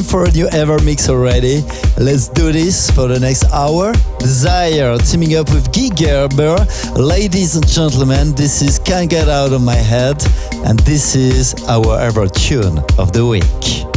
time for a new Ever mix already. Let's do this for the next hour. Desire teaming up with Guy Gerber. Ladies and gentlemen, this is Can't Get Out of My Head, and this is our Ever tune of the week.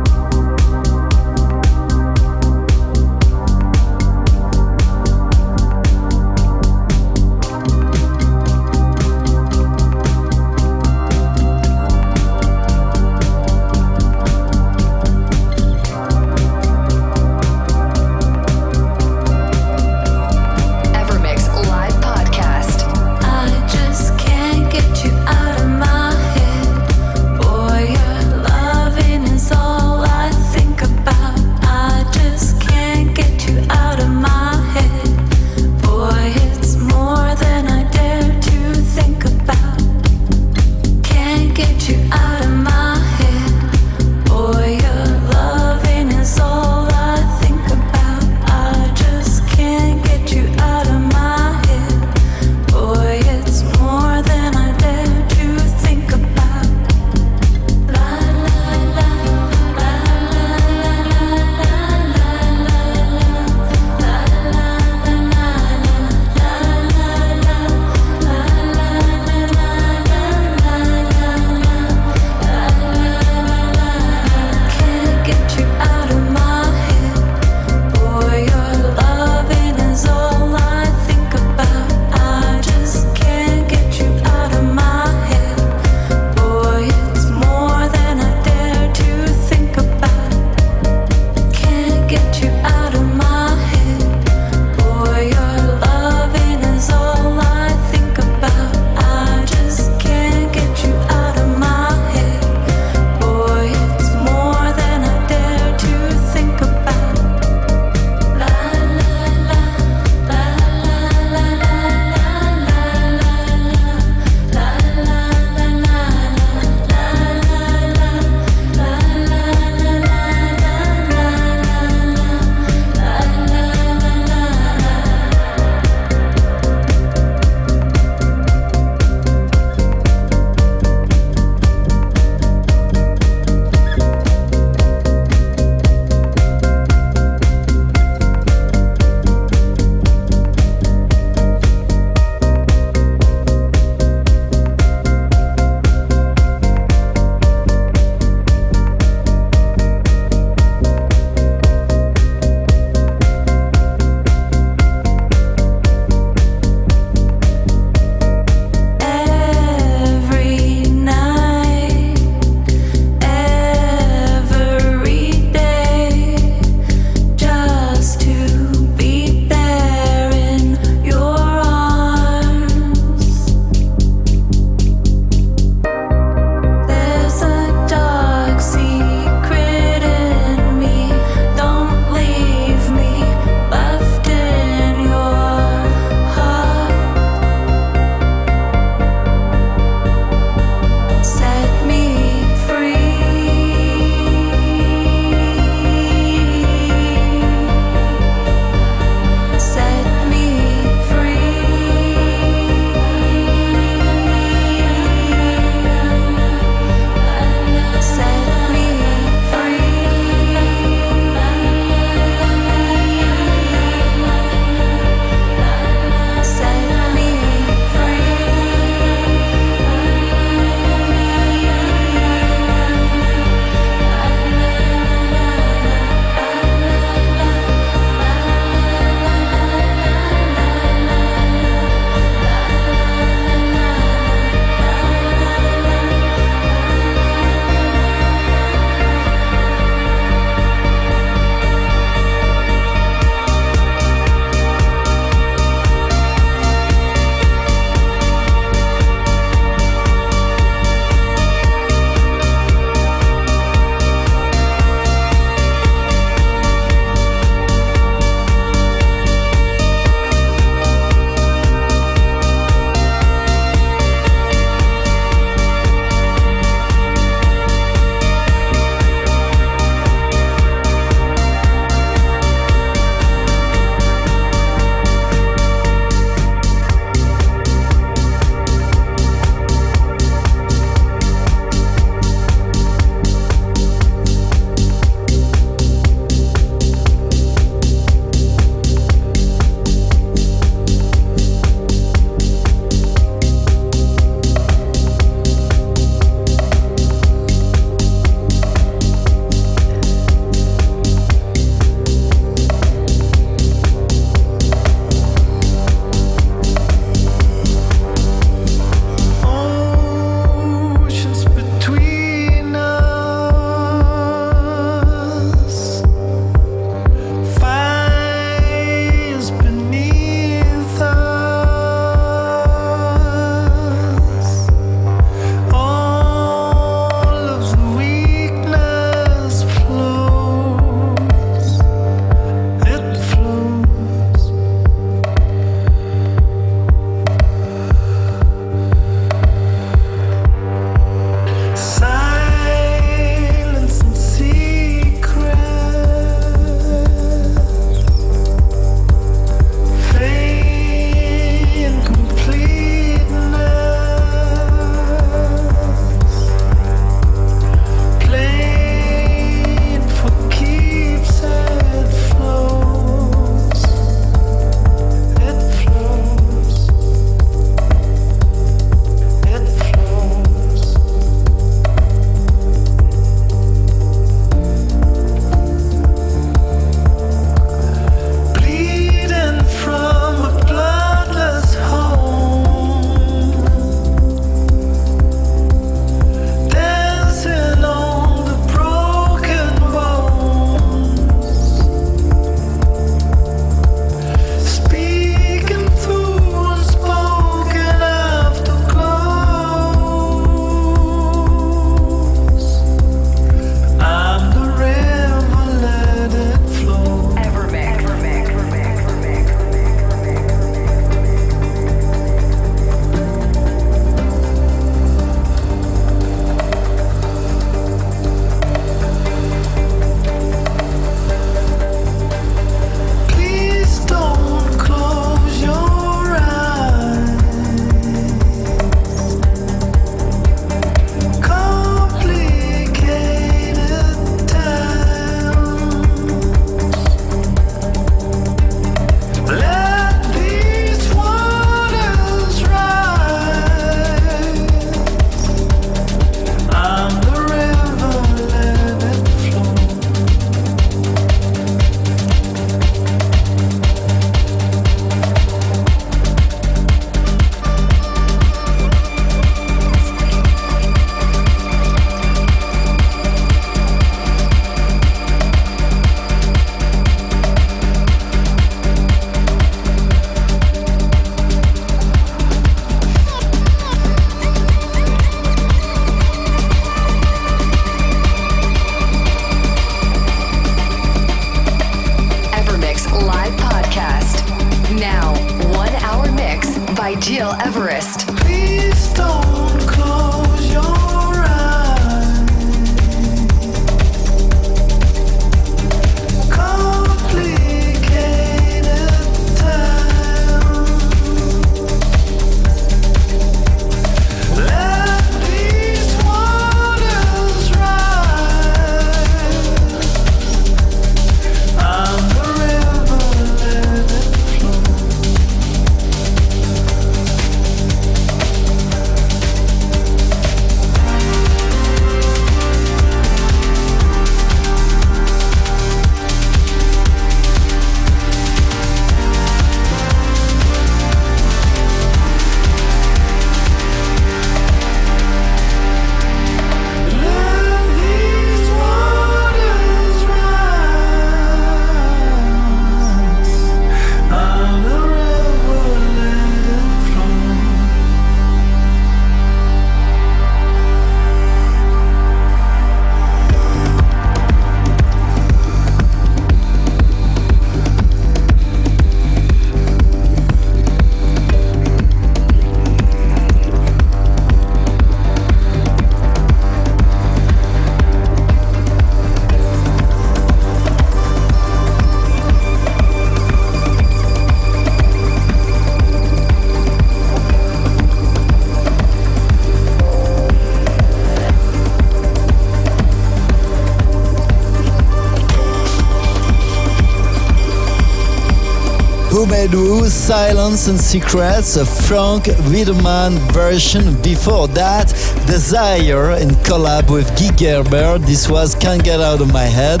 Silence and Secrets, a Frank Wiedemann version. Before that, Desire in collab with Guy Gerber. This was Can't Get Out of My Head,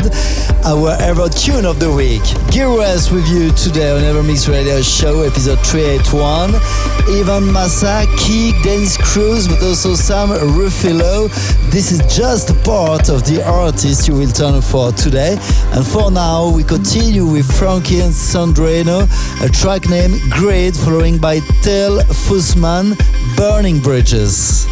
our ever tune of the week. Gil Everest with you today on Evermix Radio Show, episode 381. Ivan Massa, Keek, Dennis Cruz, but also Sam Ruffillo. This is just part of the artist you will turn for today. And for now, we continue with Frankey and Sandrino, a track named Great, following by Tal Fussman, Burning Bridges.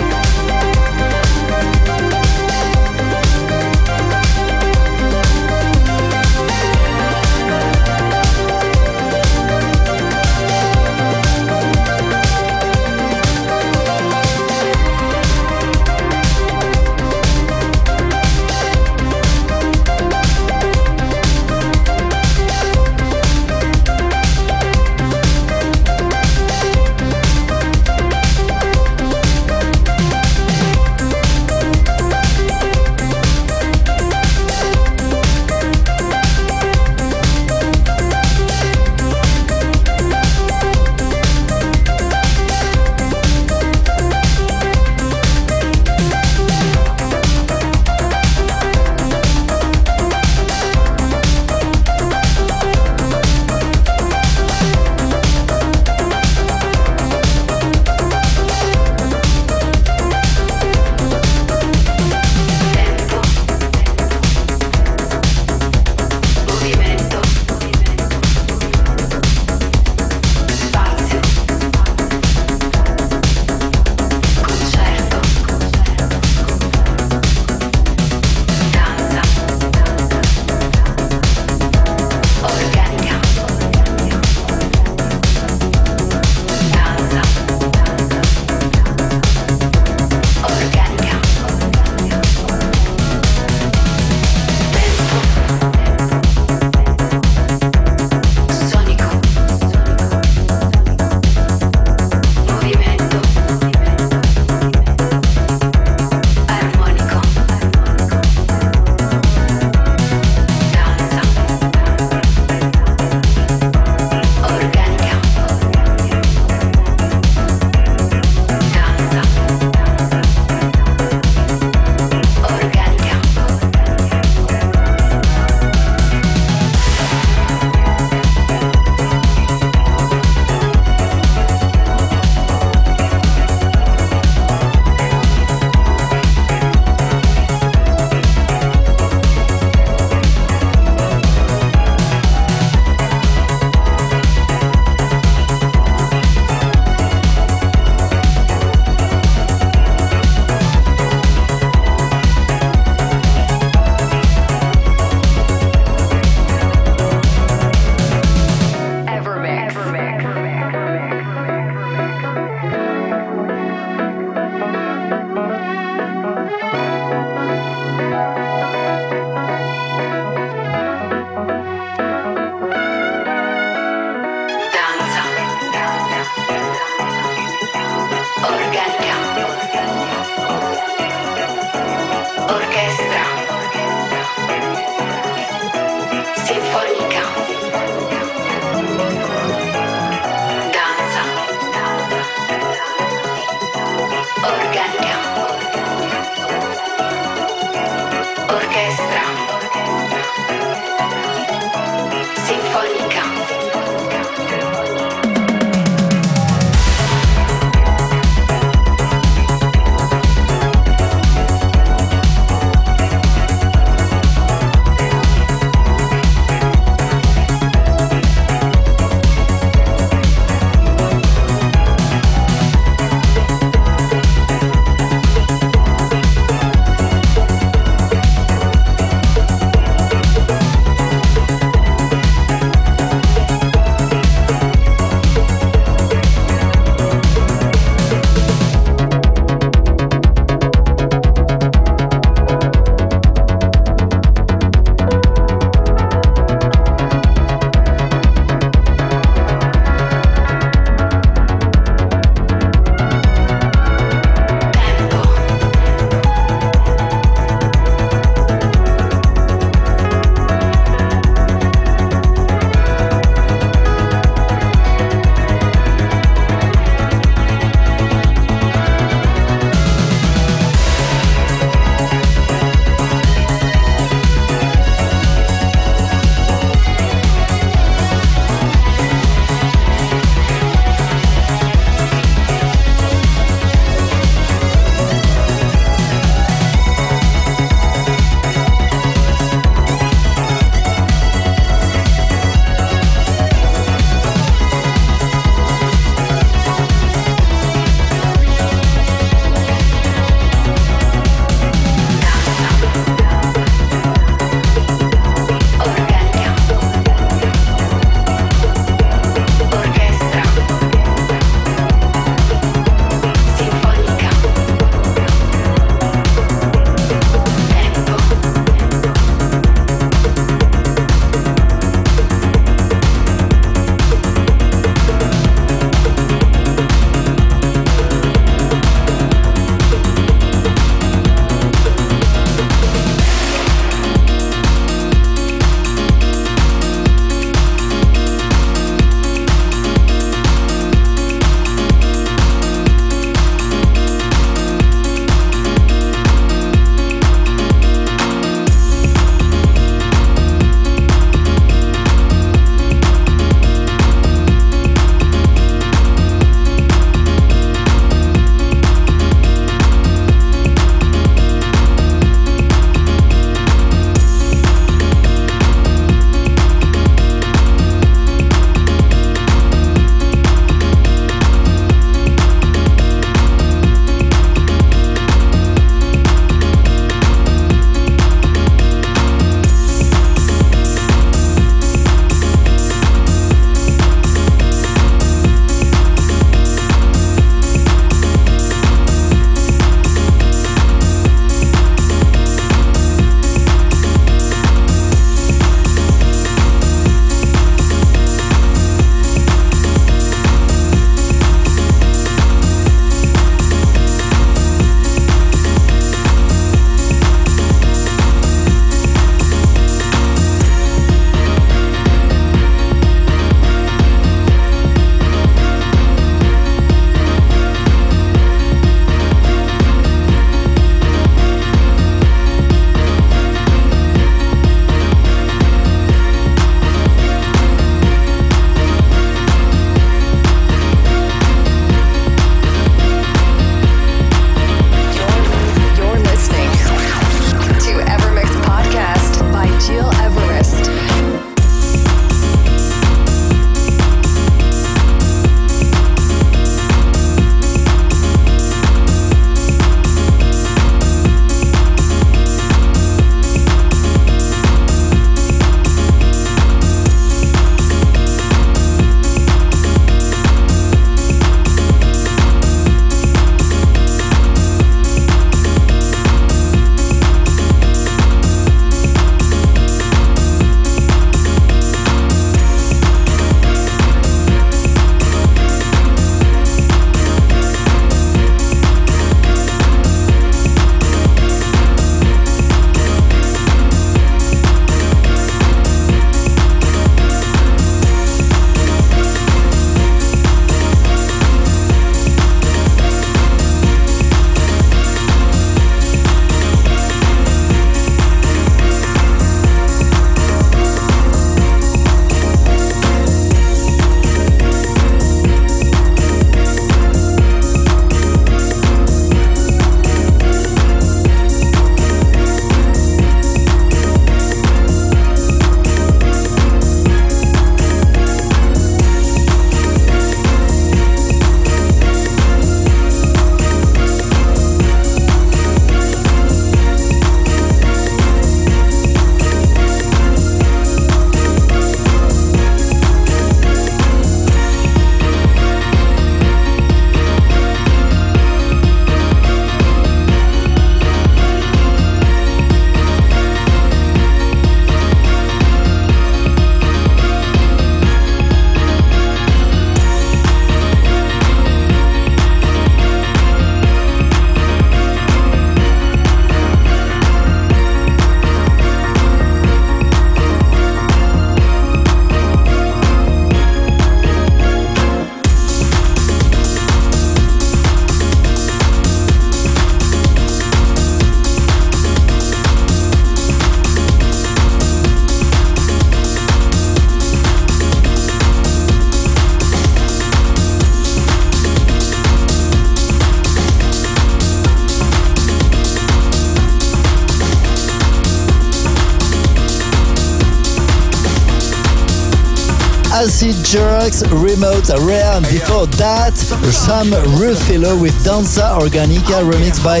Acid Jerks, Remote Area, and before that, Sam Ruffillo with Danza Organica remixed by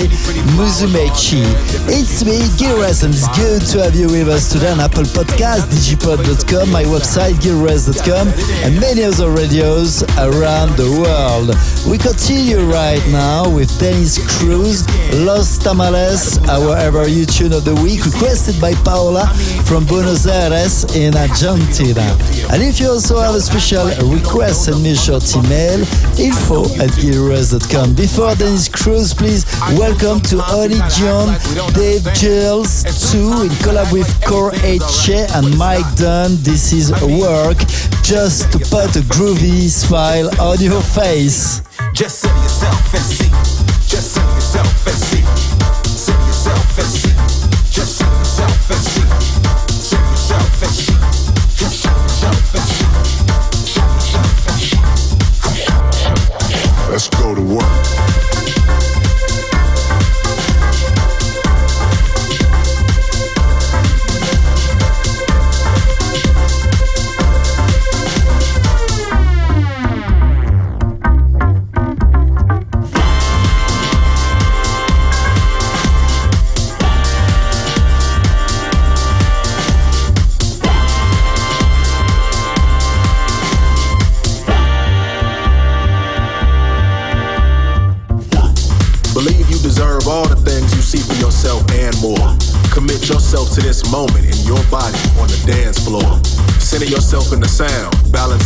Muzumechi. It's me, Gil Everest, and it's good to have you with us today on Apple Podcast, digipod.com, my website, gileverest.com, and many other radios around the world. We continue right now with Dennis Cruz, Los Tamales, uh, our ever you tune of the week, requested by Paola from Buenos Aires in Argentina. And if you also have a special request, send me a short email, info at gileverest.com. Before Dennis Cruz, please welcome to Oli John, Dave Giles 2 in collab with Core Eche and Mike Dunn. This is work just to put a groovy smile on your face.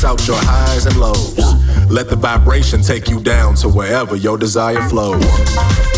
Balance out your highs and lows. Let the vibration take you down to wherever your desire flows.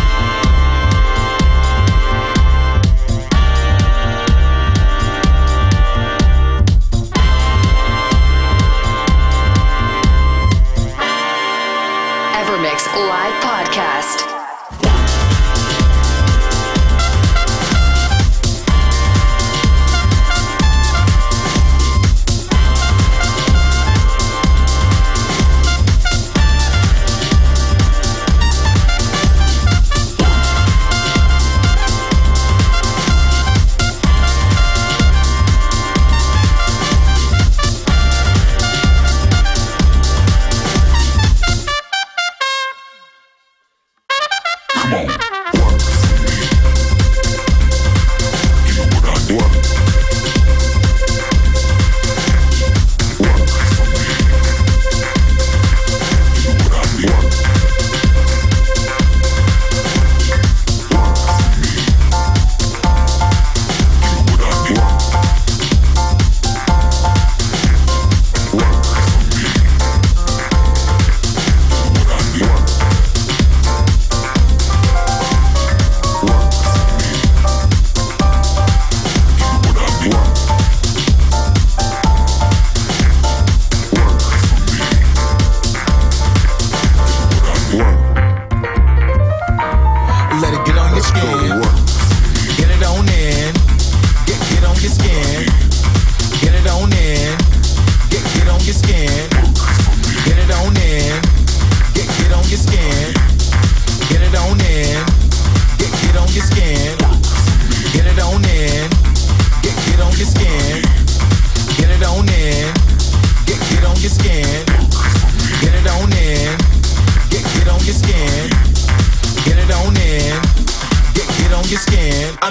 Podcast.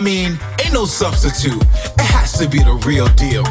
I mean, ain't no substitute. It has to be the real deal.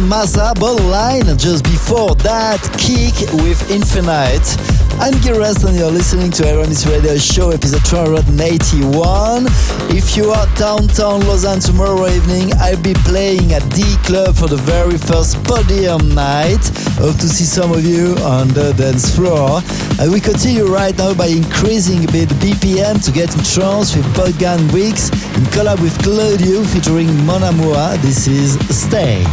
Ivan Maza Borderline. Just before that, Kick with Infinite. I'm Gires and you're listening to EverMix Radio Show episode 281. If you are downtown Lausanne tomorrow evening, I'll be playing at D Club for the very first podium night. Hope to see some of you on the dance floor. And we continue right now by increasing a bit BPM to get in trance with Bogdan Weeks in collab with Claudio featuring Mon Amour. This is Stay.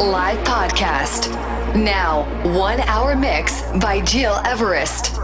Live Podcast. Now, one hour mix by Gil Everest.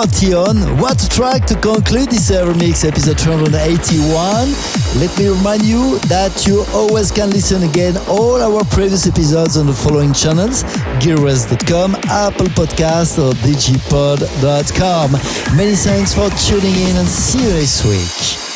Party What track to conclude this uh, EverMix episode 281. Let me remind you that you always can listen again all our previous episodes on the following channels gileverest.com, Apple Podcast or digipod.com. Many thanks for tuning in and see you next week.